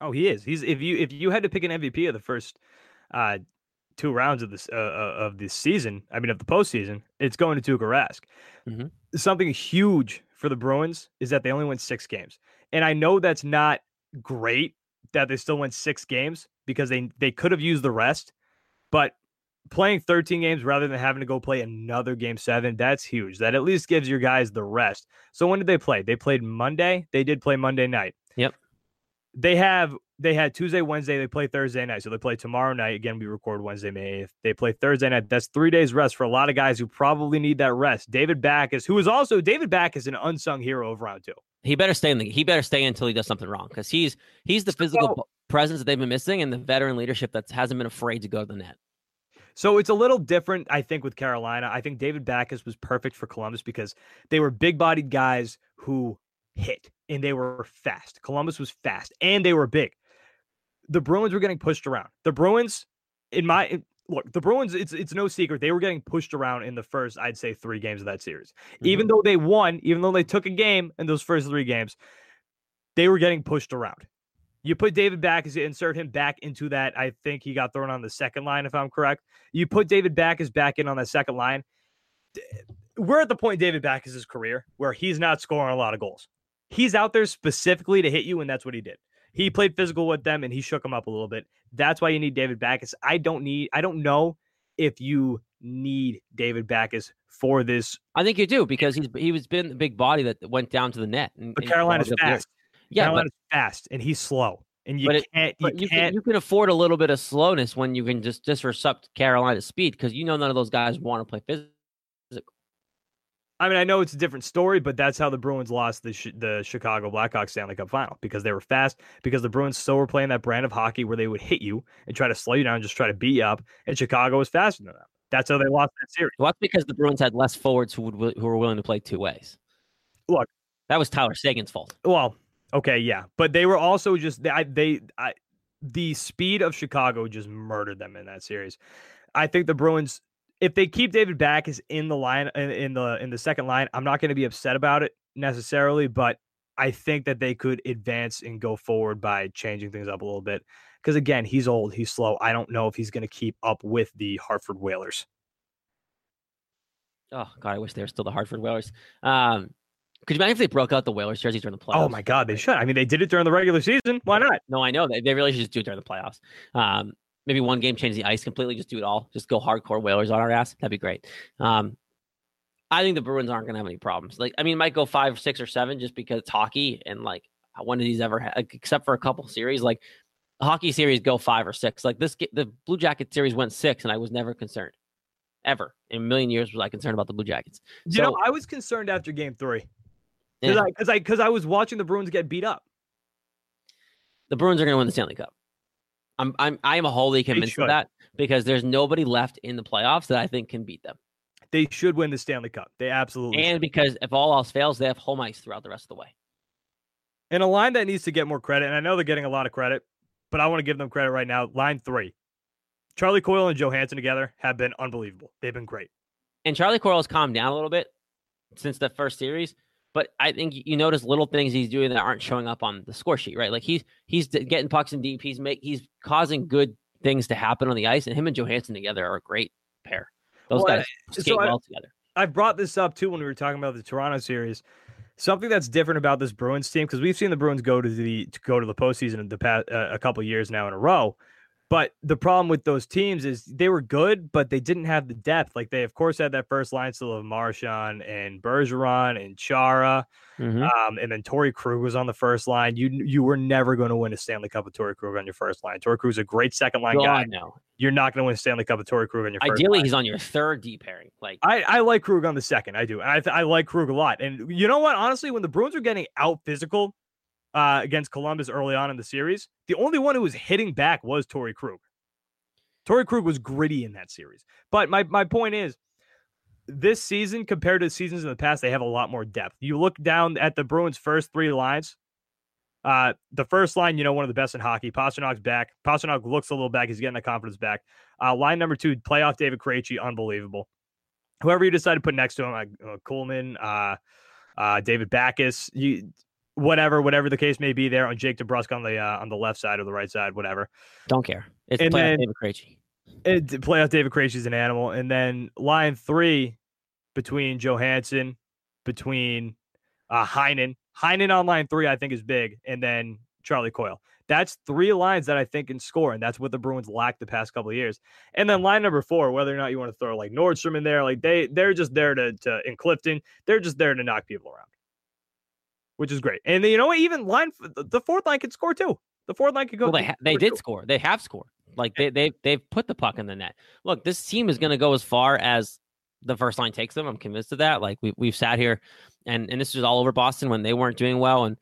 Oh, he is. He's if you if you had to pick an MVP of the first uh two rounds of this uh, uh, of this season, I mean of the postseason, it's going to Tuukka Rask. Mhm. Something huge for the Bruins is that they only went six games, and I know that's not great that they still went six games because they they could have used the rest, but playing 13 games rather than having to go play another game seven, that's huge. That at least gives your guys the rest. So when did they play? They played Monday. They did play Monday night. Yep. They have they had Tuesday, Wednesday, they play Thursday night. So they play tomorrow night. Again, we record Wednesday, May 8th. They play Thursday night. That's three days rest for a lot of guys who probably need that rest. David Backes, who is also David Backes, an unsung hero of round two. He better stay in the. He better stay until he does something wrong because he's he's the physical So- presence that they've been missing and the veteran leadership that hasn't been afraid to go to the net. So it's a little different, I think, with Carolina. I think David Backes was perfect for Columbus because they were big bodied guys who hit and they were fast. Columbus was fast and they were big. The Bruins were getting pushed around. The Bruins, in my look, the Bruins, it's it's no secret, they were getting pushed around in the first, I'd say, three games of that series. Even mm-hmm. though they won, even though they took a game in those first three games, they were getting pushed around. You put David back as you insert him back into that. I think he got thrown on the second line, if I'm correct. You put David back Backes back in on that second line. We're at the point David Backes' career where he's not scoring a lot of goals. He's out there specifically to hit you, and that's what he did. He played physical with them and he shook them up a little bit. That's why you need David Backes. I don't need, I don't know if you need David Backes for this, I think you do because he's he was been the big body that went down to the net. And, but Carolina's clogged up the- fast. Yeah, but, fast and he's slow. And you it- can't, you you, can't can, you can afford a little bit of slowness when you can just disrupt Carolina's speed because you know none of those guys want to play physical. I mean, I know it's a different story, but that's how the Bruins lost the sh- the Chicago Blackhawks Stanley Cup final because they were fast. Because the Bruins still were playing that brand of hockey where they would hit you and try to slow you down, and just try to beat you up. And Chicago was faster than them. That's how they lost that series. Well, that's because the Bruins had less forwards who would who were willing to play two ways. Look. that was Tyler Seguin's fault. Well, okay, yeah, but they were also just they I, they I, the speed of Chicago just murdered them in that series. I think the Bruins, if they keep David back is in the line in, in the in the second line, I'm not going to be upset about it necessarily, but I think that they could advance and go forward by changing things up a little bit. Because again, he's old, he's slow. I don't know if he's going to keep up with the Hartford Whalers. Oh God, I wish they were still the Hartford Whalers. Um, could you imagine if they broke out the Whalers jerseys during the playoffs? Oh my God, they should. I mean, they did it during the regular season. Why not? No, I know they, they really should just do it during the playoffs. Um, maybe one game change the ice completely, just do it all, just go hardcore Whalers on our ass. That'd be great. Um, I think the Bruins aren't gonna have any problems. Like, I mean, it might go five, six, or seven just because it's hockey and like when did these ever ha- like, except for a couple series like hockey series go five or six. Like this, the Blue Jacket series went six, and I was never concerned. Ever in a million years was I concerned about the Blue Jackets. You know, I was concerned after game three. Because Yeah. I because I because I was watching the Bruins get beat up. the Bruins are going to win the Stanley Cup. I'm I'm I am wholly convinced of that because there's nobody left in the playoffs that I think can beat them. They should win the Stanley Cup. They absolutely And should. because if all else fails, they have home ice throughout the rest of the way. And a line that needs to get more credit, and I know they're getting a lot of credit, but I want to give them credit right now. Line three. Charlie Coyle and Johansson together have been unbelievable. They've been great. And Charlie Coyle has calmed down a little bit since the first series, but I think you notice little things he's doing that aren't showing up on the score sheet, right? Like he's he's getting pucks in deep. He's make he's causing good things to happen on the ice, and him and Johansson together are a great pair. Those Well, guys so skate I- well together. I brought this up too when we were talking about the Toronto series. Something that's different about this Bruins team because we've seen the Bruins go to the to go to the postseason in the past uh, a couple years now in a row. But the problem with those teams is they were good, but they didn't have the depth. Like they, of course, had that first line still of Marchand and Bergeron and Chara, Mhm. um, and then Torrey Krug was on the first line. You you were never going to win a Stanley Cup with Torrey Krug on your first line. Torrey Krug's a great second line guy. God, no. You're not going to win a Stanley Cup with Torrey Krug on your first Ideally, line. he's on your third D pairing. Like, I, I like Krug on the second. I do. And I, th- I like Krug a lot. And you know what? Honestly, when the Bruins were getting out physical uh, against Columbus early on in the series, the only one who was hitting back was Torrey Krug. Torrey Krug was gritty in that series. But my, my point is, this season compared to seasons in the past, they have a lot more depth. You look down at the Bruins' first three lines. Uh, the first line, you know, one of the best in hockey. Pastrnak's back. Pastrnak looks a little back. He's getting the confidence back. Uh, line number two, playoff David Krejci, unbelievable. Whoever you decide to put next to him, like uh, Coleman, uh, uh, David Backes, you, whatever, whatever the case may be, there on Jake DeBrusk on the uh, on the left side or the right side, whatever. don't care. It's And playoff then- David Krejci. It, playoff David Krejci's an animal, and then line three between Johansson, between uh, Heinen. Heinen on line three, I think, is big, and then Charlie Coyle. That's three lines that I think can score, and that's what the Bruins lacked the past couple of years. And then line number four, whether or not you want to throw like Nordstrom in there, like they they're just there to to in Clifton, they're just there to knock people around, which is great. And you know what? Even line the fourth line can score too. The fourth line can go. Well, they ha- they did too. score. They have scored. Like they they they've put the puck in the net. Look, this team is going to go as far as the first line takes them. I'm convinced of that. Like we we've sat here, and and this was all over Boston when they weren't doing well and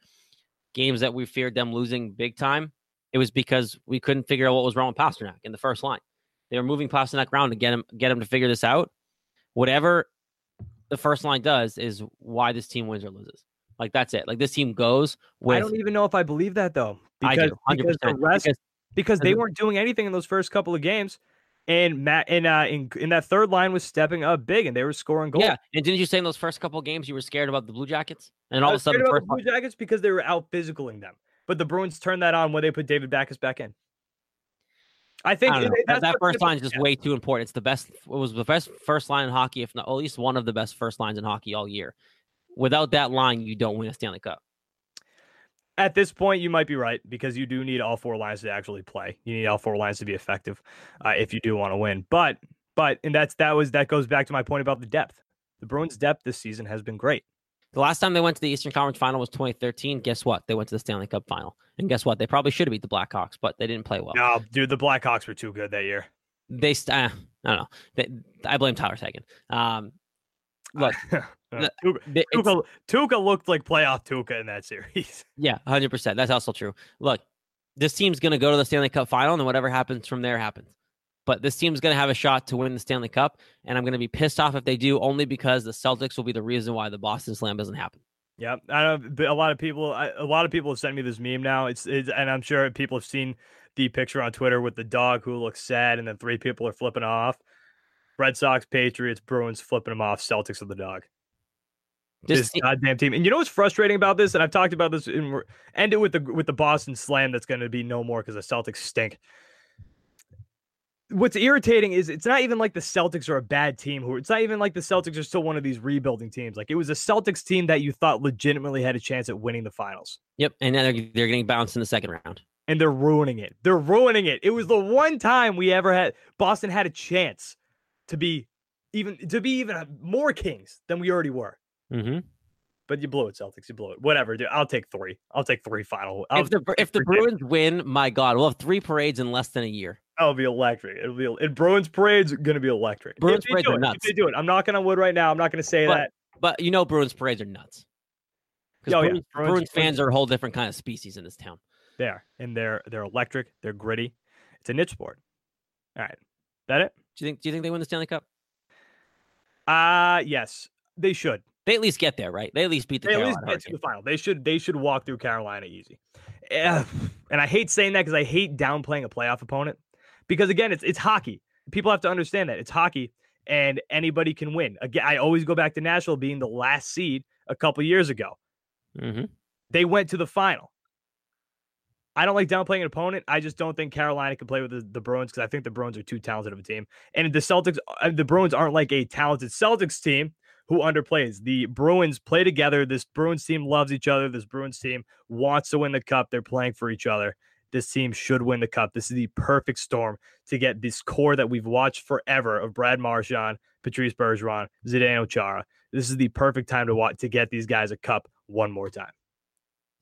games that we feared them losing big time. It was because we couldn't figure out what was wrong with Pastrnak in the first line. They were moving Pastrnak around to get him get him to figure this out. Whatever the first line does is why this team wins or loses. Like that's it. Like this team goes with I don't even know if I believe that though. I Because, do, 100%. because the rest because because they weren't doing anything in those first couple of games. And Matt and uh in, in that third line was stepping up big and they were scoring goals. Yeah, and didn't you say in those first couple of games you were scared about the Blue Jackets, and I all of a sudden, the about first the Blue Jackets because they were out physicaling them. But the Bruins turned that on when they put David Backes back in. I think I don't know. it- That, that first line is just yeah. way too important. It's the best. It was the best first line in hockey, if not at least one of the best first lines in hockey all year. Without that line, you don't win a Stanley Cup. At this point, you might be right because you do need all four lines to actually play. You need all four lines to be effective uh, if you do want to win. But but and that's that was that goes back to my point about the depth. The Bruins' depth this season has been great. The last time they went to the Eastern Conference Final was 2013. Guess what? They went to the Stanley Cup Final, and guess what? They probably should have beat the Blackhawks, but they didn't play well. No, dude, the Blackhawks were too good that year. They, uh, I don't know. They, I blame Tyler Seguin. Um, look, Uh, the- Tuukka, they- it's- Tuukka, Tuukka looked like playoff Tuukka in that series. Yeah, hundred percent. That's also true. Look, this team's gonna go to the Stanley Cup final, and whatever happens from there happens. But this team's gonna have a shot to win the Stanley Cup, and I'm gonna be pissed off if they do, only because the Celtics will be the reason why the Boston Slam doesn't happen. Yeah, I know a lot of people. I, a lot of people have sent me this meme now. It's, it's and I'm sure people have seen the picture on Twitter with the dog who looks sad, and then three people are flipping off. Red Sox, Patriots, Bruins flipping them off. Celtics of the dog. This goddamn team. And you know what's frustrating about this? And I've talked about this. In, end it with the with the Boston Slam. That's going to be no more because the Celtics stink. What's irritating is it's not even like the Celtics are a bad team. Who it's not even like the Celtics are still one of these rebuilding teams. Like it was a Celtics team that you thought legitimately had a chance at winning the finals, Yep, and now they're, they're getting bounced in the second round. and they're ruining it. They're ruining it. It was the one time we ever had Boston had a chance to be even to be even more kings than we already were. Mm-hmm. But you blew it, Celtics. You blew it. Whatever, dude. I'll take three. I'll take three final. I'll, If the if the Bruins win, my God, we'll have three parades in less than a year. I'll be electric. It'll be and Bruins parade's gonna be electric. Bruins if they parades do are it, nuts. If they do it, I'm knocking on wood right now. I'm not gonna say But- that. But you know, Bruins parades are nuts. Because Oh, yeah. Bruins, Bruins- Bruins fans are a whole different kind of species in this town. They are, and they're they're electric. They're gritty. It's a niche sport. All right, that it? Do you think? Do you think they win the Stanley Cup? Uh yes, they should. They at least get there, right? They at least beat the They at least get to the final. They should they should walk through Carolina easy. And I hate saying that because I hate downplaying a playoff opponent. Because again, it's it's hockey. People have to understand that it's hockey, and anybody can win. Again, I always go back to Nashville being the last seed a couple years ago. hmm They went to the final. I don't like downplaying an opponent. I just don't think Carolina can play with the, the Bruins because I think the Bruins are too talented of a team. And the Celtics, uh, the Bruins aren't like a talented Celtics team who underplays. The Bruins play together. This Bruins team loves each other. This Bruins team wants to win the cup. They're playing for each other. this team should win the cup. This is the perfect storm to get this core that we've watched forever of Brad Marchand, Patrice Bergeron, Zdeno Chara. This is the perfect time to watch to get these guys a cup one more time.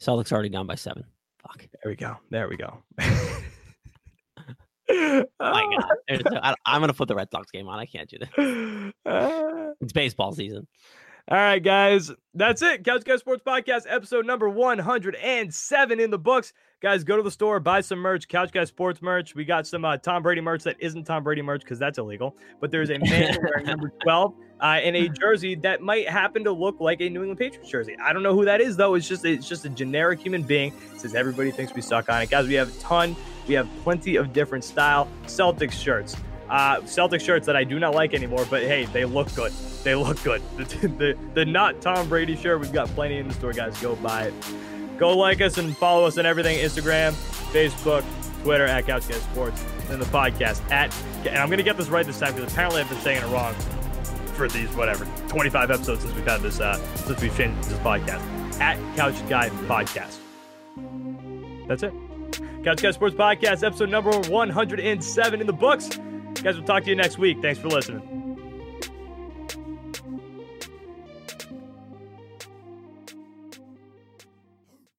Celtics already down by seven. Fuck. There we go. There we go. Oh my God. There's no- I, I'm gonna put the Red Sox game on. I can't do that. It's baseball season. All right, guys. That's it. Couch Guys Sports Podcast, episode number 107 in the books. Guys, go to the store, buy some merch, Couch Guys Sports merch. We got some uh, Tom Brady merch that isn't Tom Brady merch because that's illegal. But there's a man wearing number 12 uh, in a jersey that might happen to look like a New England Patriots jersey. I don't know who that is, though. It's just it's just a generic human being. It says everybody thinks we suck on it. Guys, we have a ton. We have plenty of different style Celtics shirts. Uh, Celtic shirts that I do not like anymore, but hey, they look good. They look good. The, the, the not Tom Brady shirt, we've got plenty in the store, guys. Go buy it. Go like us and follow us on everything Instagram, Facebook, Twitter at Couch Guys Sports, and the podcast at. And I'm going to get this right this time because apparently I've been saying it wrong for these, whatever, 25 episodes since we've had this, uh, since we've changed this podcast. At Couch Guy Podcast. That's it. Couch Guys Sports Podcast, episode number 107 in the books. Guys, we'll talk to you next week. Thanks for listening.